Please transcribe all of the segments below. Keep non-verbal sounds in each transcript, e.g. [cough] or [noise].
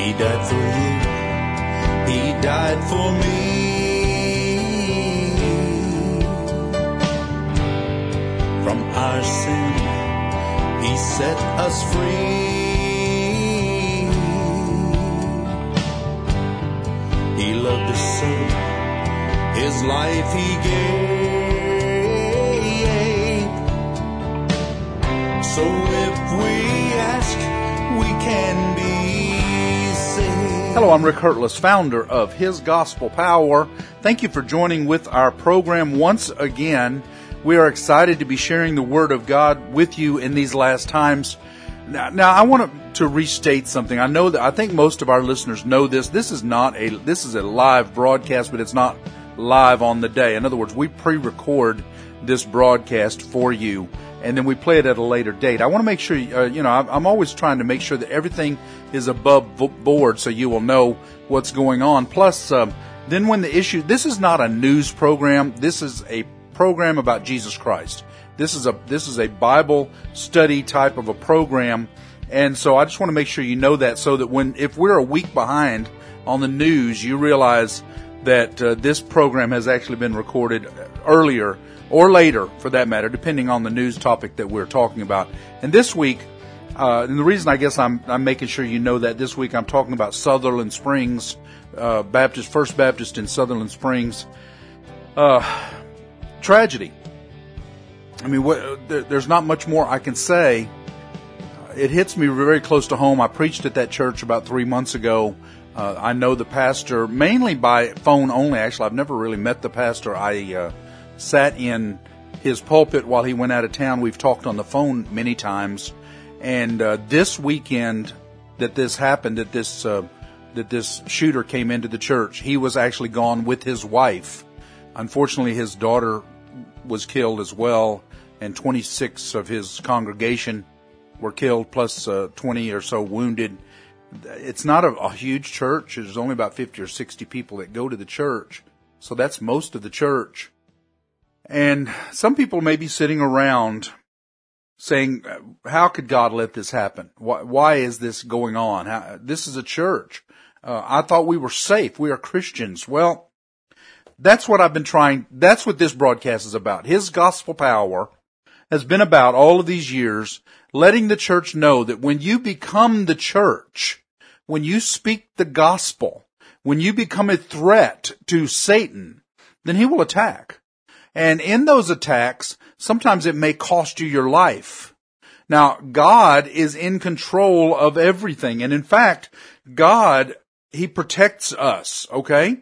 He died for you. He died for me. From our sin, He set us free. He loved us so, His life He gave. So if we ask, we can. Hello, I'm Rick Hurtless, founder of His Gospel Power. Thank you for joining with our program once again. We are excited to be sharing the Word of God with you in these last times. Now, now I want to restate something. I know that I think most of our listeners know this. This is not a this is a live broadcast, but it's not live on the day. In other words, we pre-record this broadcast for you, and then we play it at a later date. I want to make sure, uh, you know, I'm, always trying to make sure that everything is above board, so you will know what's going on. Plus, um, then when the issue, this is not a news program. This is a program about Jesus Christ. This is a this is a Bible study type of a program, and so I just want to make sure you know that, so that when if we're a week behind on the news, you realize that uh, this program has actually been recorded earlier or later, for that matter, depending on the news topic that we're talking about. And this week, uh, and the reason I guess I'm I'm making sure you know that this week I'm talking about Sutherland Springs uh, Baptist First Baptist in Sutherland Springs. Uh, tragedy. I mean, what, there, there's not much more I can say. It hits me very close to home. I preached at that church about three months ago. Uh, I know the pastor mainly by phone only. Actually, I've never really met the pastor. I uh, sat in his pulpit while he went out of town. We've talked on the phone many times. And uh, this weekend that this happened, that this uh, that this shooter came into the church, he was actually gone with his wife. Unfortunately, his daughter was killed as well, and 26 of his congregation were killed, plus uh, 20 or so wounded. It's not a, a huge church. There's only about 50 or 60 people that go to the church, so that's most of the church. And some people may be sitting around saying, how could God let this happen? Why, why is this going on? How, this is a church. Uh, I thought we were safe. We are Christians. Well, that's what I've been trying. That's what this broadcast is about. His gospel power has been about all of these years letting the church know that when you become the church, when you speak the gospel, when you become a threat to Satan, then he will attack. And in those attacks, sometimes it may cost you your life. Now, God is in control of everything. And in fact, God, He protects us, okay?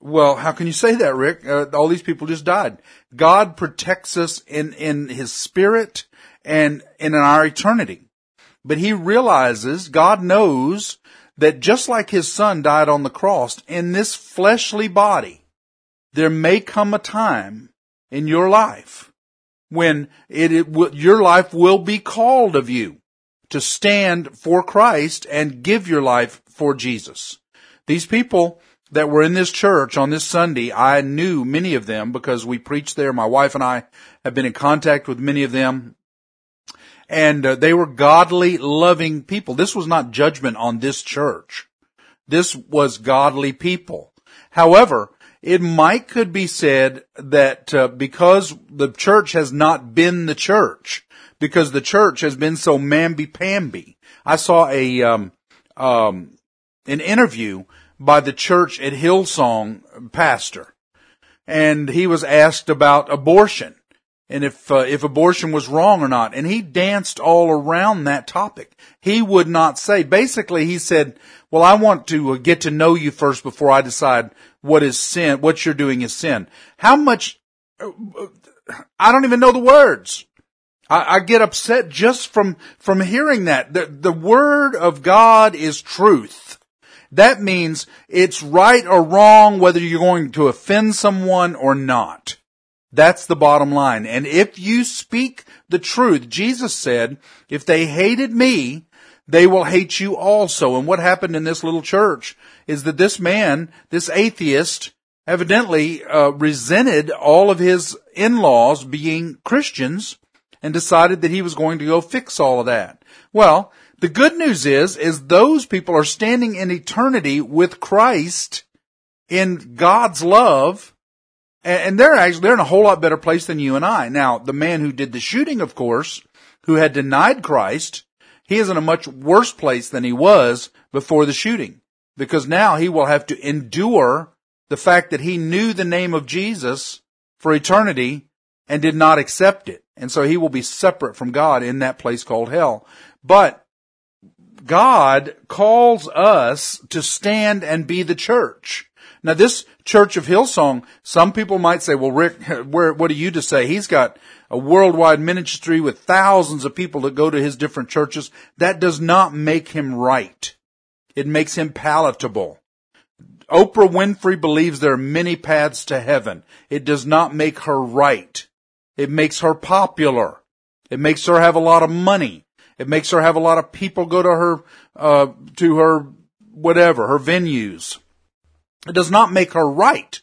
Well, how can you say that, Rick? Uh, all these people just died. God protects us in, in His Spirit and in our eternity. But He realizes, God knows that just like His Son died on the cross, in this fleshly body, there may come a time in your life when it, it your life will be called of you to stand for Christ and give your life for Jesus. These people that were in this church on this Sunday, I knew many of them because we preached there. My wife and I have been in contact with many of them. And uh, they were godly, loving people. This was not judgment on this church. This was godly people. However, it might could be said that uh, because the church has not been the church, because the church has been so mamby-pamby. I saw a um, um, an interview by the church at Hillsong pastor, and he was asked about abortion and if uh, if abortion was wrong or not, and he danced all around that topic. He would not say. Basically, he said, "Well, I want to uh, get to know you first before I decide what is sin, what you're doing is sin. How much, I don't even know the words. I, I get upset just from, from hearing that. The, the word of God is truth. That means it's right or wrong whether you're going to offend someone or not. That's the bottom line. And if you speak the truth, Jesus said, if they hated me, they will hate you also. And what happened in this little church is that this man, this atheist, evidently uh, resented all of his in-laws being Christians and decided that he was going to go fix all of that. Well, The good news is, is those people are standing in eternity with Christ in God's love. And they're actually, they're in a whole lot better place than you and I. Now, the man who did the shooting, of course, who had denied Christ, he is in a much worse place than he was before the shooting. Because now he will have to endure the fact that he knew the name of Jesus for eternity and did not accept it. And so he will be separate from God in that place called hell. But God calls us to stand and be the church. Now this church of Hillsong, some people might say, well, Rick, [laughs] where, what are you to say? He's got a worldwide ministry with thousands of people that go to his different churches. That does not make him right. It makes him palatable. Oprah Winfrey believes there are many paths to heaven. It does not make her right. It makes her popular. It makes her have a lot of money. It makes her have a lot of people go to her, uh, to her, whatever, her venues. It does not make her right.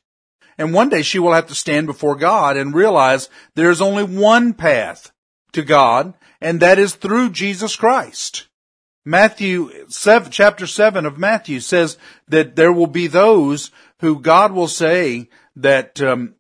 And one day she will have to stand before God and realize there's only one path to God, and that is through Jesus Christ. Matthew 7, chapter 7 of Matthew says that there will be those who God will say that um,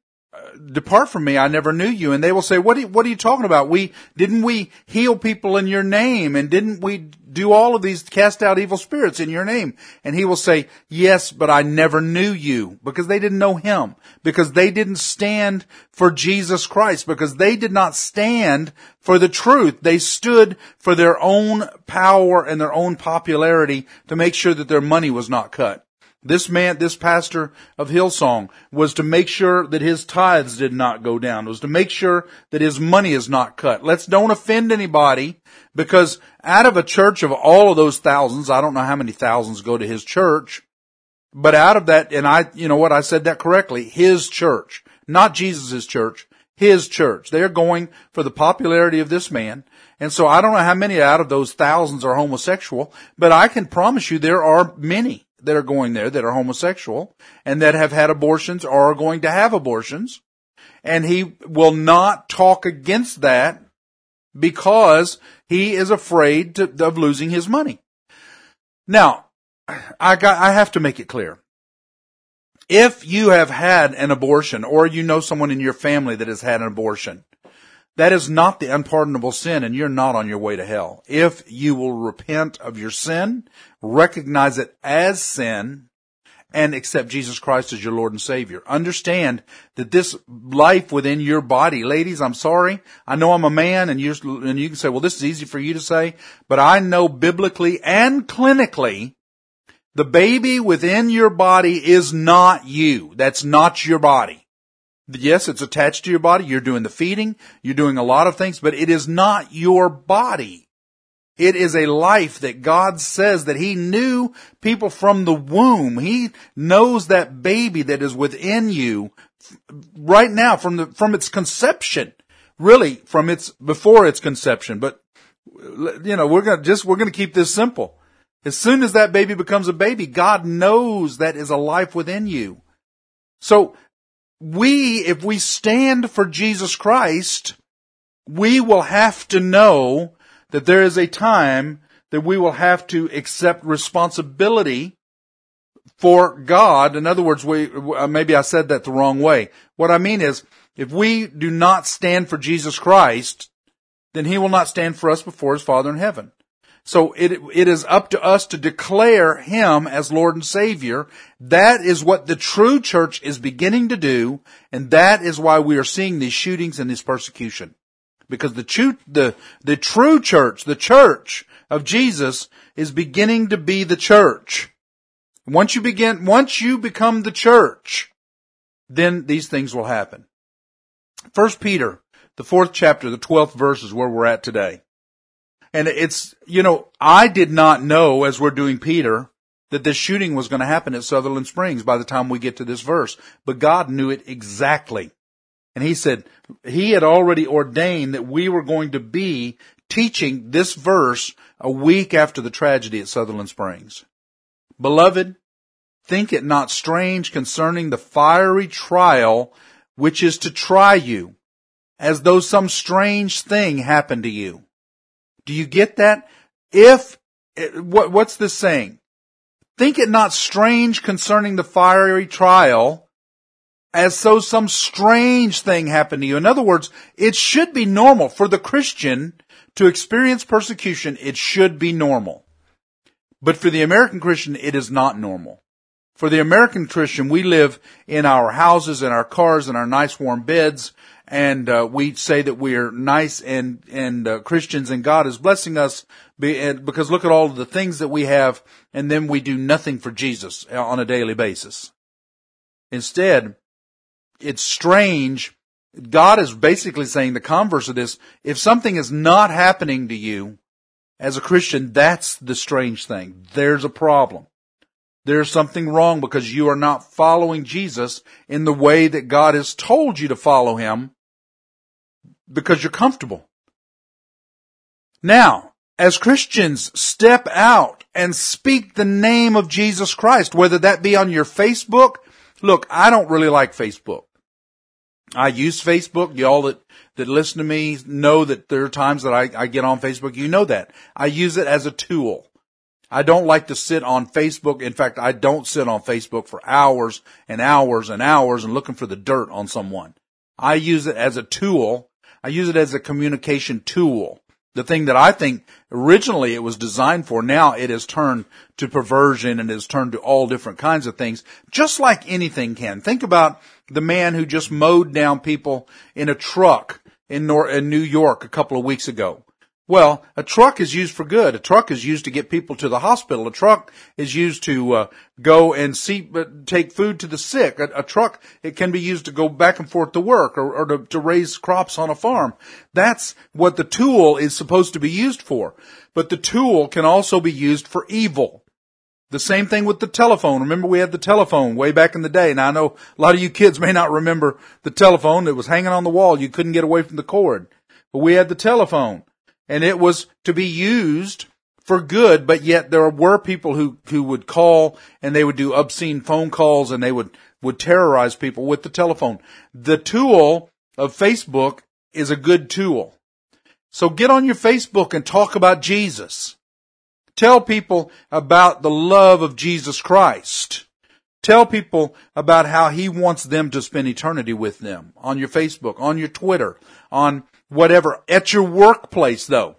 depart from me, I never knew you. And they will say, what are, you, what are you talking about? We, didn't we heal people in your name? And didn't we do all of these, cast out evil spirits in your name? And he will say, yes, but I never knew you because they didn't know him, because they didn't stand for Jesus Christ, because they did not stand for the truth. They stood for their own power and their own popularity to make sure that their money was not cut. This man, this pastor of Hillsong was to make sure that his tithes did not go down, was to make sure that his money is not cut. Let's don't offend anybody because out of a church of all of those thousands, I don't know how many thousands go to his church, but out of that, and I, you know what, I said that correctly, his church, not Jesus' church, his church. They're going for the popularity of this man. And so I don't know how many out of those thousands are homosexual, but I can promise you there are many that are going there that are homosexual and that have had abortions or are going to have abortions. And he will not talk against that because he is afraid to, of losing his money. Now, I got, I have to make it clear. If you have had an abortion or you know someone in your family that has had an abortion, that is not the unpardonable sin and you're not on your way to hell. If you will repent of your sin, recognize it as sin, and accept Jesus Christ as your Lord and Savior. Understand that this life within your body, ladies, I'm sorry. I know I'm a man and you and you can say, well, this is easy for you to say, but I know biblically and clinically the baby within your body is not you. That's not your body. Yes, it's attached to your body. You're doing the feeding. You're doing a lot of things, but it is not your body. It is a life that God says that He knew people from the womb. He knows that baby that is within you right now from the, from its conception. Really from its, before its conception. But, you know, we're gonna just, we're gonna keep this simple. As soon as that baby becomes a baby, God knows that is a life within you. So we, if we stand for Jesus Christ, we will have to know that there is a time that we will have to accept responsibility for God. In other words, we, uh, maybe I said that the wrong way. What I mean is, if we do not stand for Jesus Christ, then he will not stand for us before his Father in heaven. So it, it is up to us to declare him as Lord and Savior. That is what the true church is beginning to do, and that is why we are seeing these shootings and this persecution. Because the true, the, the true church, the church of Jesus is beginning to be the church. Once you begin, once you become the church, then these things will happen. First Peter, the fourth chapter, the twelfth verse is where we're at today. And it's, you know, I did not know as we're doing Peter that this shooting was going to happen at Sutherland Springs by the time we get to this verse, but God knew it exactly. And he said, he had already ordained that we were going to be teaching this verse a week after the tragedy at Sutherland Springs. Beloved, think it not strange concerning the fiery trial which is to try you, as though some strange thing happened to you do you get that? If what, what's this saying? Think it not strange concerning the fiery trial as though some strange thing happened to you. In other words, it should be normal for the Christian to experience persecution. It should be normal. But for the American Christian, it is not normal. For the American Christian, we live in our houses, in our cars, in our nice warm beds, and uh, we say that we are nice and and uh, Christians, and God is blessing us because look at all the things that we have, and then we do nothing for Jesus on a daily basis. Instead, it's strange. God is basically saying the converse of this. If something is not happening to you as a Christian, that's the strange thing. There's a problem. There's something wrong because you are not following Jesus in the way that God has told you to follow him because you're comfortable. Now, as Christians, step out and speak the name of Jesus Christ, whether that be on your Facebook. Look, I don't really like Facebook. I use Facebook. Y'all that, that listen to me know that there are times that I, I get on Facebook. You know that. I use it as a tool. I don't like to sit on Facebook. In fact, I don't sit on Facebook for hours and hours and hours and looking for the dirt on someone. I use it as a tool. I use it as a communication tool. The thing that I think originally it was designed for, now it has turned to perversion and has turned to all different kinds of things, just like anything can. Think about the man who just mowed down people in a truck in, New York a couple of weeks ago. Well, a truck is used for good. A truck is used to get people to the hospital. A truck is used to uh, go and see, uh, take food to the sick. A, a, truck it can be used to go back and forth to work or, or to, to raise crops on a farm. That's what the tool is supposed to be used for. But the tool can also be used for evil. The same thing with the telephone. Remember we had the telephone way back in the day. Now I know a lot of you kids may not remember the telephone. It was hanging on the wall. You couldn't get away from the cord. But we had the telephone and it was to be used for good, but yet there were people who, who would call and they would do obscene phone calls and they would, would terrorize people with the telephone. The tool of Facebook is a good tool. So get on your Facebook and talk about Jesus. Tell people about the love of Jesus Christ. Tell people about how he wants them to spend eternity with them on your Facebook, on your Twitter, on whatever. At your workplace though.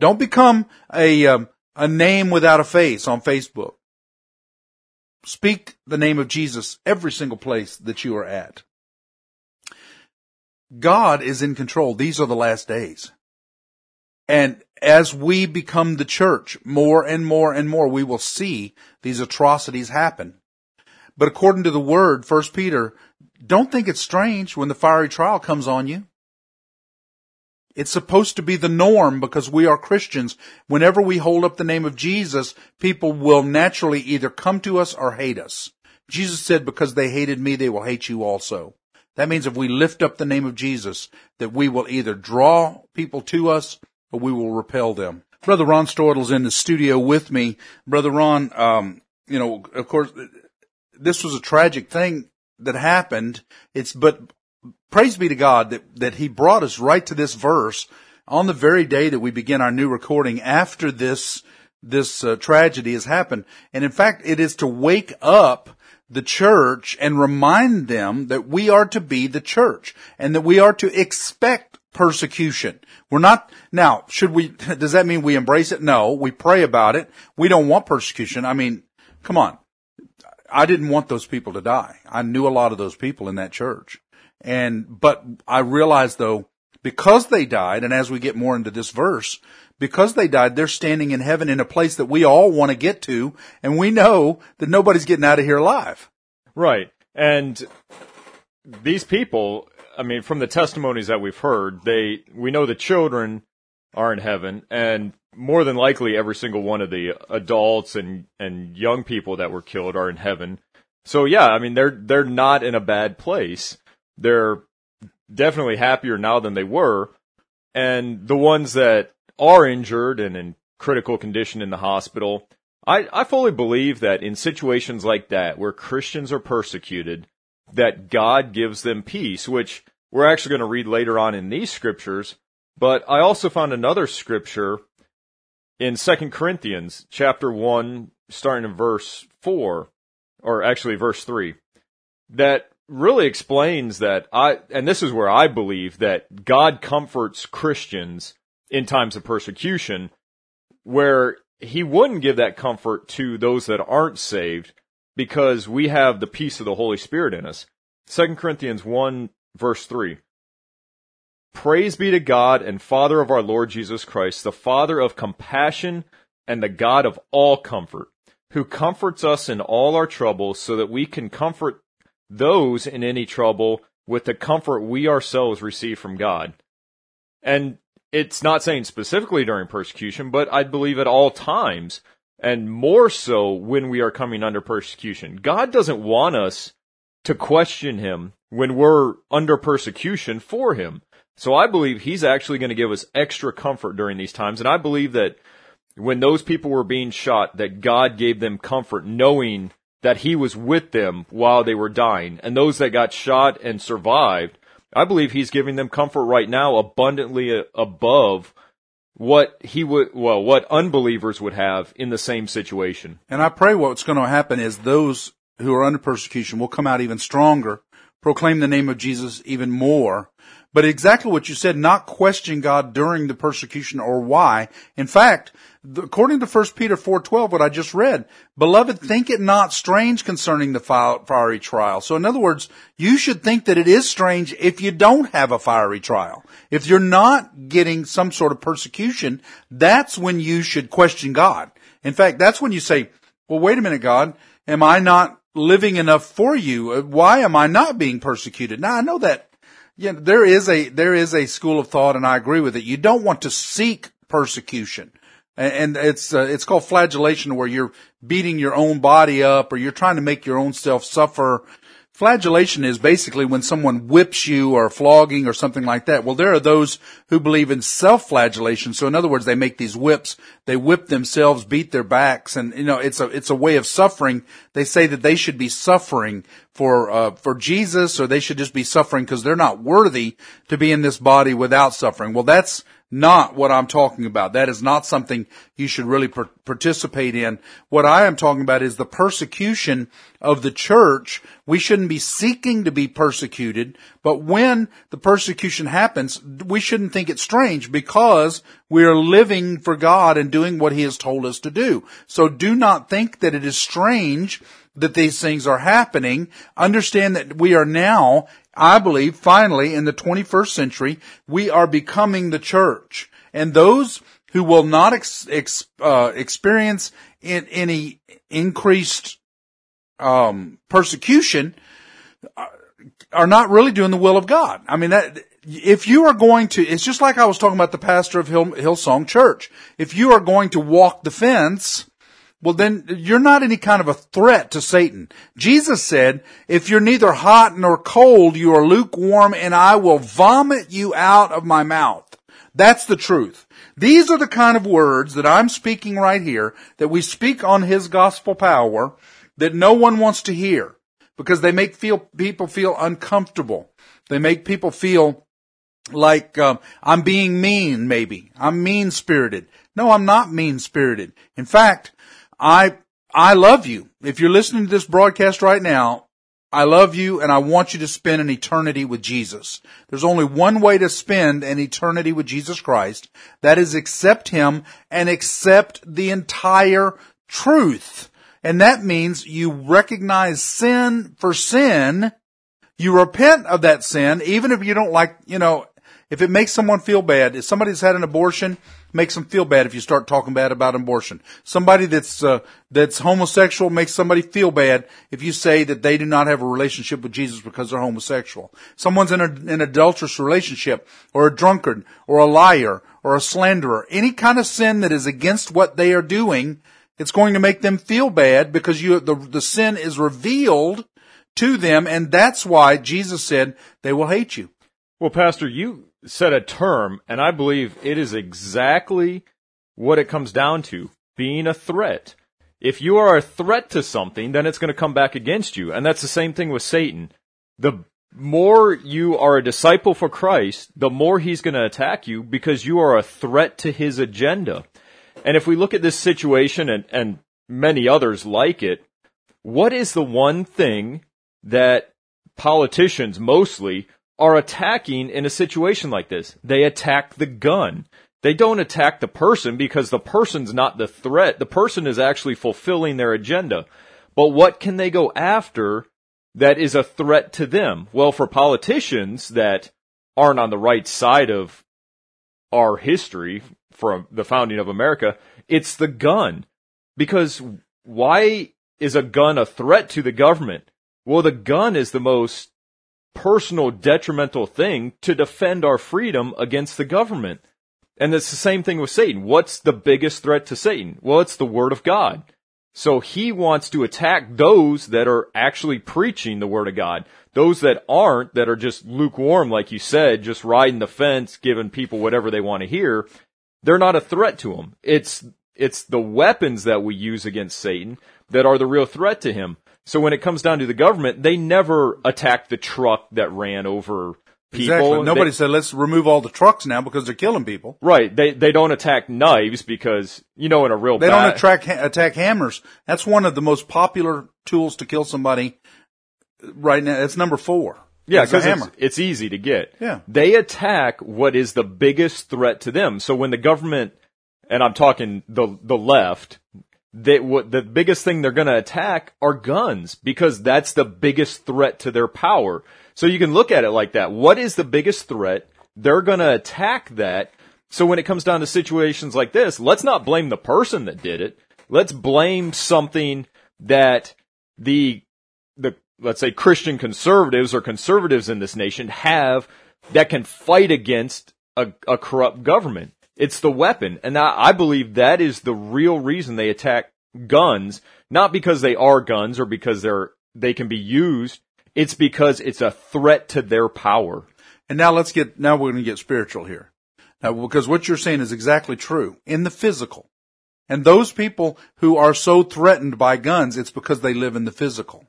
Don't become a, um, a name without a face on Facebook. Speak the name of Jesus every single place that you are at. God is in control. These are the last days. And as we become the church more and more and more, we will see these atrocities happen. But according to the word, first Peter, don't think it's strange when the fiery trial comes on you. It's supposed to be the norm because we are Christians. Whenever we hold up the name of Jesus, people will naturally either come to us or hate us. Jesus said, because they hated me, they will hate you also. That means if we lift up the name of Jesus, that we will either draw people to us or we will repel them. Brother Ron Stortle's in the studio with me. Brother Ron, um, you know, of course, this was a tragic thing that happened. It's, but praise be to God that, that he brought us right to this verse on the very day that we begin our new recording after this, this uh, tragedy has happened. And in fact, it is to wake up the church and remind them that we are to be the church and that we are to expect persecution. We're not, now, should we, [laughs] does that mean we embrace it? No, we pray about it. We don't want persecution. I mean, come on. I didn't want those people to die. I knew a lot of those people in that church. And, but I realized though, because they died, and as we get more into this verse, because they died, they're standing in heaven in a place that we all want to get to, and we know that nobody's getting out of here alive. Right. And these people, I mean, from the testimonies that we've heard, they, we know the children are in heaven, and more than likely every single one of the adults and, and young people that were killed are in heaven. So yeah, I mean, they're, they're not in a bad place. They're definitely happier now than they were. And the ones that are injured and in critical condition in the hospital, I, I fully believe that in situations like that, where Christians are persecuted, that God gives them peace, which we're actually going to read later on in these scriptures. But I also found another scripture in 2 Corinthians chapter 1, starting in verse 4, or actually verse 3, that really explains that I, and this is where I believe that God comforts Christians in times of persecution, where he wouldn't give that comfort to those that aren't saved because we have the peace of the Holy Spirit in us. 2 Corinthians 1 verse 3. Praise be to God and Father of our Lord Jesus Christ, the Father of compassion and the God of all comfort, who comforts us in all our troubles so that we can comfort those in any trouble with the comfort we ourselves receive from God. And it's not saying specifically during persecution, but I believe at all times, and more so when we are coming under persecution. God doesn't want us to question him when we're under persecution for him. So I believe he's actually going to give us extra comfort during these times. And I believe that when those people were being shot, that God gave them comfort knowing that he was with them while they were dying. And those that got shot and survived, I believe he's giving them comfort right now abundantly above what he would, well, what unbelievers would have in the same situation. And I pray what's going to happen is those who are under persecution will come out even stronger, proclaim the name of Jesus even more, but exactly what you said, not question God during the persecution or why. In fact, according to 1 Peter 4:12 what I just read, beloved think it not strange concerning the fiery trial. So in other words, you should think that it is strange if you don't have a fiery trial. If you're not getting some sort of persecution, that's when you should question God. In fact, that's when you say, well, wait a minute, God, am I not living enough for you? Why am I not being persecuted? Now I know that there is a there is a school of thought, and I agree with it. You don't want to seek persecution, and it's uh, it's called flagellation, where you're beating your own body up, or you're trying to make your own self suffer Flagellation is basically when someone whips you or flogging or something like that. Well, there are those who believe in self-flagellation. So in other words, they make these whips, they whip themselves, beat their backs, and you know, it's a, it's a way of suffering. They say that they should be suffering for, uh, for Jesus or they should just be suffering because they're not worthy to be in this body without suffering. Well, that's, not what I'm talking about. That is not something you should really per- participate in. What I am talking about is the persecution of the church. We shouldn't be seeking to be persecuted, but when the persecution happens, we shouldn't think it's strange because we are living for God and doing what He has told us to do. So do not think that it is strange that these things are happening. Understand that we are now I believe finally in the 21st century, we are becoming the church. And those who will not ex, ex, uh, experience in, any increased um, persecution uh, are not really doing the will of God. I mean, that, if you are going to, it's just like I was talking about the pastor of Hill, Hillsong Church. If you are going to walk the fence, well then you're not any kind of a threat to Satan. Jesus said, if you're neither hot nor cold, you are lukewarm and I will vomit you out of my mouth. That's the truth. These are the kind of words that I'm speaking right here, that we speak on His gospel power, that no one wants to hear, because they make feel, people feel uncomfortable. They make people feel like um, I'm being mean, maybe. I'm mean spirited. No, I'm not mean spirited. In fact, I, I love you. If you're listening to this broadcast right now, I love you and I want you to spend an eternity with Jesus. There's only one way to spend an eternity with Jesus Christ. That is accept Him and accept the entire truth. And that means you recognize sin for sin. You repent of that sin, even if you don't like, you know, if it makes someone feel bad. If somebody's had an abortion, makes them feel bad if you start talking bad about abortion. Somebody that's uh, that's homosexual makes somebody feel bad if you say that they do not have a relationship with Jesus because they're homosexual. Someone's in a, an adulterous relationship, or a drunkard, or a liar, or a slanderer. Any kind of sin that is against what they are doing, it's going to make them feel bad because you the the sin is revealed to them, and that's why Jesus said they will hate you. Well, Pastor, you said a term, and I believe it is exactly what it comes down to being a threat. If you are a threat to something, then it's going to come back against you. And that's the same thing with Satan. The more you are a disciple for Christ, the more he's going to attack you because you are a threat to his agenda. And if we look at this situation and, and many others like it, what is the one thing that politicians mostly are attacking in a situation like this? They attack the gun. They don't attack the person because the person's not the threat. The person is actually fulfilling their agenda. But what can they go after that is a threat to them? Well, for politicians that aren't on the right side of our history from the founding of America, it's the gun. Because why is a gun a threat to the government? Well, the gun is the most personal detrimental thing to defend our freedom against the government. And it's the same thing with Satan. What's the biggest threat to Satan? Well, it's the word of God. So he wants to attack those that are actually preaching the word of God. Those that aren't, that are just lukewarm, like you said, just riding the fence, giving people whatever they want to hear, they're not a threat to him. It's, it's the weapons that we use against Satan that are the real threat to him. So when it comes down to the government, they never attacked the truck that ran over people. Exactly. Nobody They- said let's remove all the trucks now because they're killing people. right. They they don't attack knives because you know in a real battle. They ba- don't attract, attack hammers. That's one of the most popular tools to kill somebody right now. It's number four. Yeah, It's because it's, it's easy to get. Yeah. They attack what is the biggest threat to them. So when the government, and I'm talking the the left, they what the biggest thing they're going to attack are guns because that's the biggest threat to their power. So you can look at it like that. What is the biggest threat? They're going to attack that. So when it comes down to situations like this, let's not blame the person that did it. Let's blame something that the the let's say Christian conservatives or conservatives in this nation have that can fight against a, a corrupt government. It's the weapon, and I, I believe that is the real reason they attack guns, not because they are guns or because they're they can be used. It's because it's a threat to their power. And now let's get, now we're going to get spiritual here. Now, because what you're saying is exactly true in the physical. And those people who are so threatened by guns, it's because they live in the physical.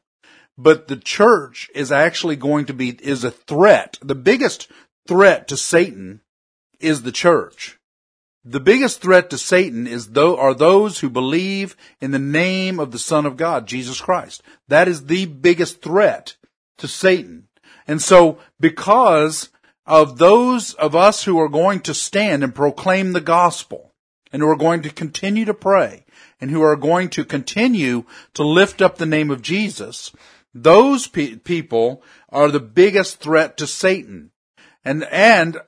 But the church is actually going to be, is a threat. The biggest threat to Satan is the church. The biggest threat to Satan is though are those who believe in the name of the Son of God, Jesus Christ. That is the biggest threat to Satan. And so because of those of us who are going to stand and proclaim the gospel and who are going to continue to pray and who are going to continue to lift up the name of Jesus, those pe- people are the biggest threat to Satan. And, and,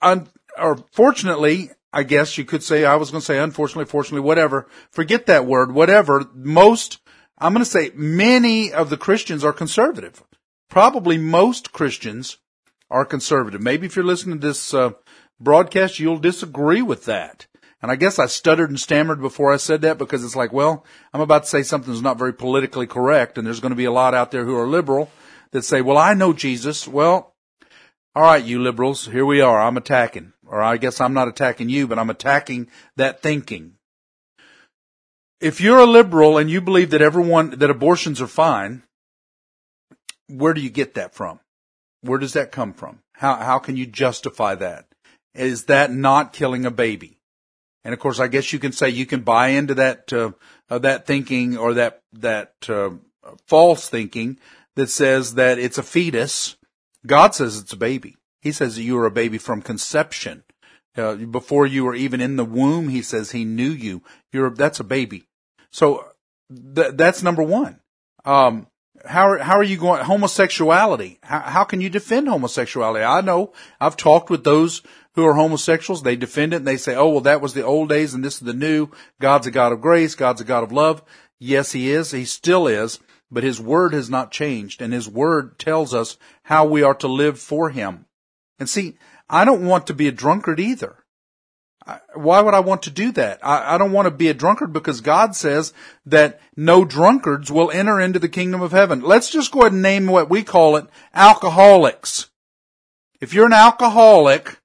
un, or fortunately, I guess you could say, I was going to say unfortunately, fortunately, whatever. Forget that word, whatever. Most, I'm going to say many of the Christians are conservative. Probably most Christians are conservative. Maybe if you're listening to this uh, broadcast, you'll disagree with that. And I guess I stuttered and stammered before I said that because it's like, well, I'm about to say something that's not very politically correct, and there's going to be a lot out there who are liberal that say, well, I know Jesus. Well, all right, you liberals, here we are. I'm attacking. Or I guess I'm not attacking you, but I'm attacking that thinking. If you're a liberal and you believe that everyone, that abortions are fine, where do you get that from? Where does that come from? How, how can you justify that? Is that not killing a baby? And of course, I guess you can say you can buy into that, uh, uh, that thinking or that, that, uh, false thinking that says that it's a fetus. God says it's a baby. He says that you were a baby from conception. Uh, before you were even in the womb, he says he knew you. You're, that's a baby. So th- that's number one. Um, how are, how are you going homosexuality? How, how can you defend homosexuality? I know I've talked with those who are homosexuals. They defend it and they say, "Oh, well, that was the old days and this is the new. God's a God of grace. God's a God of love." Yes, he is. He still is, but his word has not changed and his word tells us how we are to live for him. And see, I don't want to be a drunkard either. Why would I want to do that? I, don't want to be a drunkard because God says that no drunkards will enter into the kingdom of heaven. Let's just go ahead and name what we call it alcoholics. If you're an alcoholic,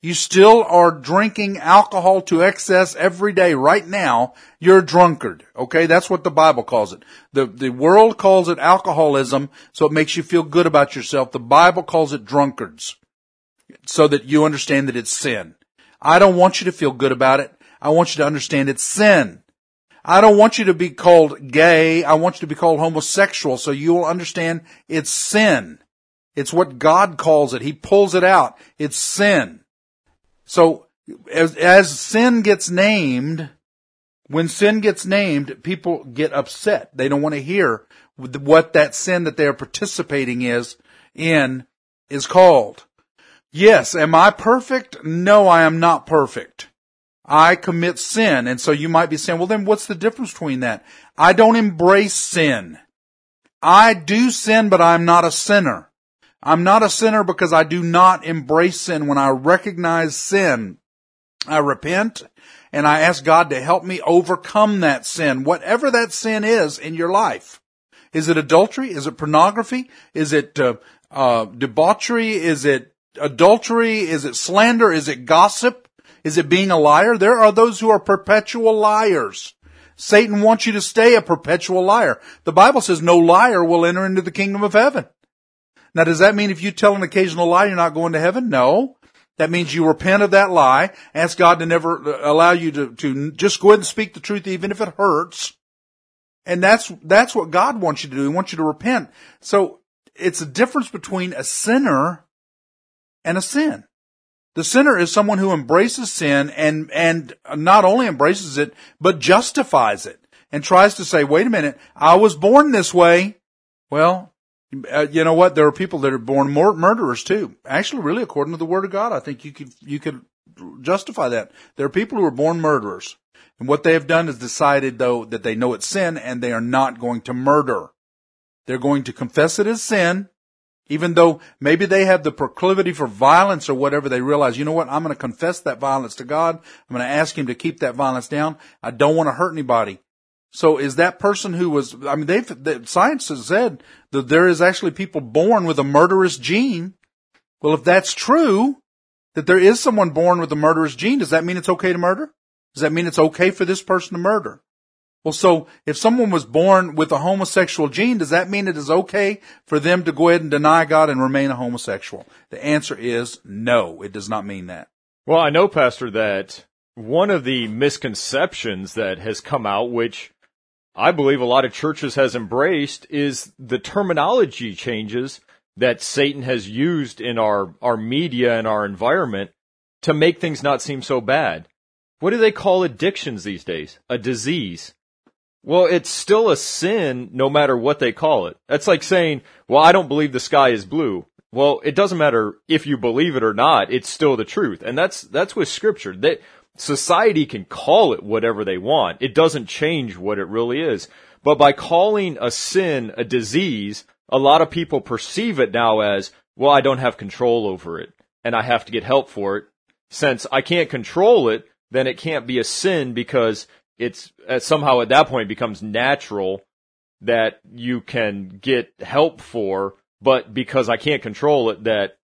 you still are drinking alcohol to excess every day right now, you're a drunkard. Okay? That's what the Bible calls it. The, the world calls it alcoholism, so it makes you feel good about yourself. The Bible calls it drunkards so that you understand that it's sin. I don't want you to feel good about it. I want you to understand it's sin. I don't want you to be called gay. I want you to be called homosexual so you will understand it's sin. It's what God calls it. He pulls it out. It's sin. So as, as sin gets named, when sin gets named, people get upset. They don't want to hear what that sin that they are participating is in is called. Yes, am I perfect? No, I am not perfect. I commit sin. And so you might be saying, well then what's the difference between that? I don't embrace sin. I do sin, but I'm not a sinner. I'm not a sinner because I do not embrace sin. When I recognize sin, I repent and I ask God to help me overcome that sin, whatever that sin is in your life. Is it adultery? Is it pornography? Is it uh, uh, debauchery? Is it adultery? Is it slander? Is it gossip? Is it being a liar? There are those who are perpetual liars. Satan wants you to stay a perpetual liar. The Bible says no liar will enter into the kingdom of heaven. Now, does that mean if you tell an occasional lie, you're not going to heaven? No. That means you repent of that lie, ask God to never uh, allow you to, to just go ahead and speak the truth even if it hurts. And that's, that's what God wants you to do. He wants you to repent. So it's a difference between a sinner and a sin. The sinner is someone who embraces sin and, and not only embraces it, but justifies it and tries to say, wait a minute, I was born this way. Well, uh, you know what? There are people that are born mur- murderers too. Actually, really, according to the Word of God, I think you could you could justify that. There are people who are born murderers, and what they have done is decided though that they know it's sin, and they are not going to murder. They're going to confess it as sin, even though maybe they have the proclivity for violence or whatever. They realize, you know what? I'm going to confess that violence to God. I'm going to ask Him to keep that violence down. I don't want to hurt anybody. So is that person who was, I mean, they've, the, science has said that there is actually people born with a murderous gene. Well, if that's true, that there is someone born with a murderous gene, does that mean it's okay to murder? Does that mean it's okay for this person to murder? Well, so if someone was born with a homosexual gene, does that mean it is okay for them to go ahead and deny God and remain a homosexual? The answer is no, it does not mean that. Well, I know, Pastor, that one of the misconceptions that has come out, which I believe a lot of churches has embraced is the terminology changes that Satan has used in our, our media and our environment to make things not seem so bad. What do they call addictions these days? A disease. Well, it's still a sin no matter what they call it. That's like saying, well, I don't believe the sky is blue. Well, it doesn't matter if you believe it or not, it's still the truth. And that's, that's with scripture. They, society can call it whatever they want. It doesn't change what it really is. But by calling a sin a disease, a lot of people perceive it now as, well, I don't have control over it and I have to get help for it. Since I can't control it, then it can't be a sin because it's uh, somehow at that point becomes natural that you can get help for, but because I can't control it, that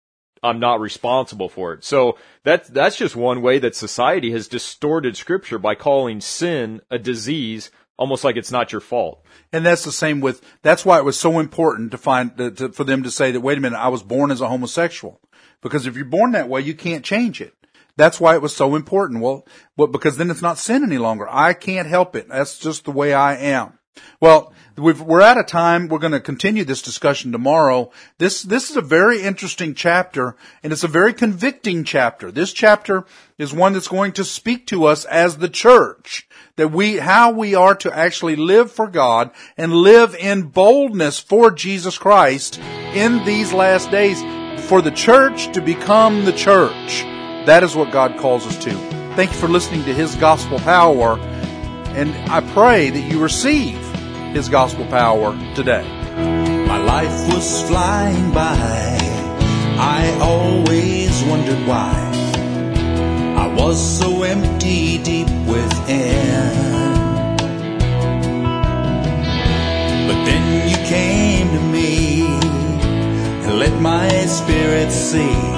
I'm not responsible for it. So that's that's just one way that society has distorted scripture by calling sin a disease almost like it's not your fault. And that's the same with that's why it was so important to find to, to, for them to say that wait a minute, I was born as a homosexual. Because if you're born that way, you can't change it. That's why it was so important. Well, well, because then it's not sin any longer. I can't help it. That's just the way I am. Well, we are out of time. We're going to continue this discussion tomorrow. This this is a very interesting chapter, and it's a very convicting chapter. This chapter is one that's going to speak to us as the church that we how we are to actually live for God and live in boldness for Jesus Christ in these last days. For the church to become the church. That is what God calls us to. Thank you for listening to His Gospel Power, and I pray that you receive his gospel power today. My life was flying by. I always wondered why. I was so empty deep within. But then you came to me and let my spirit see.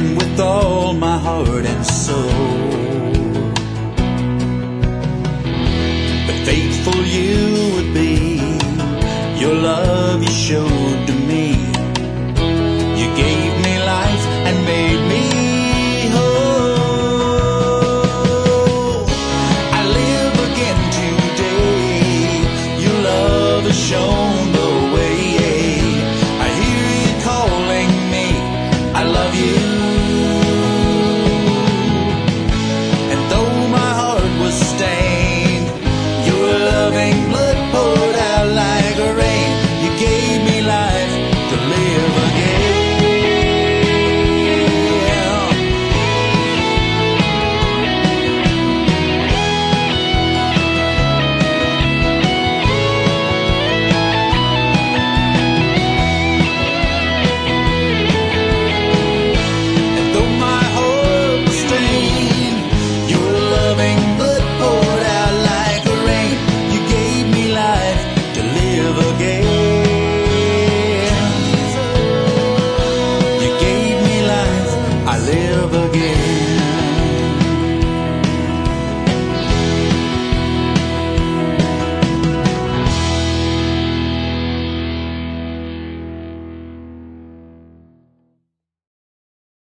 With all my heart and soul.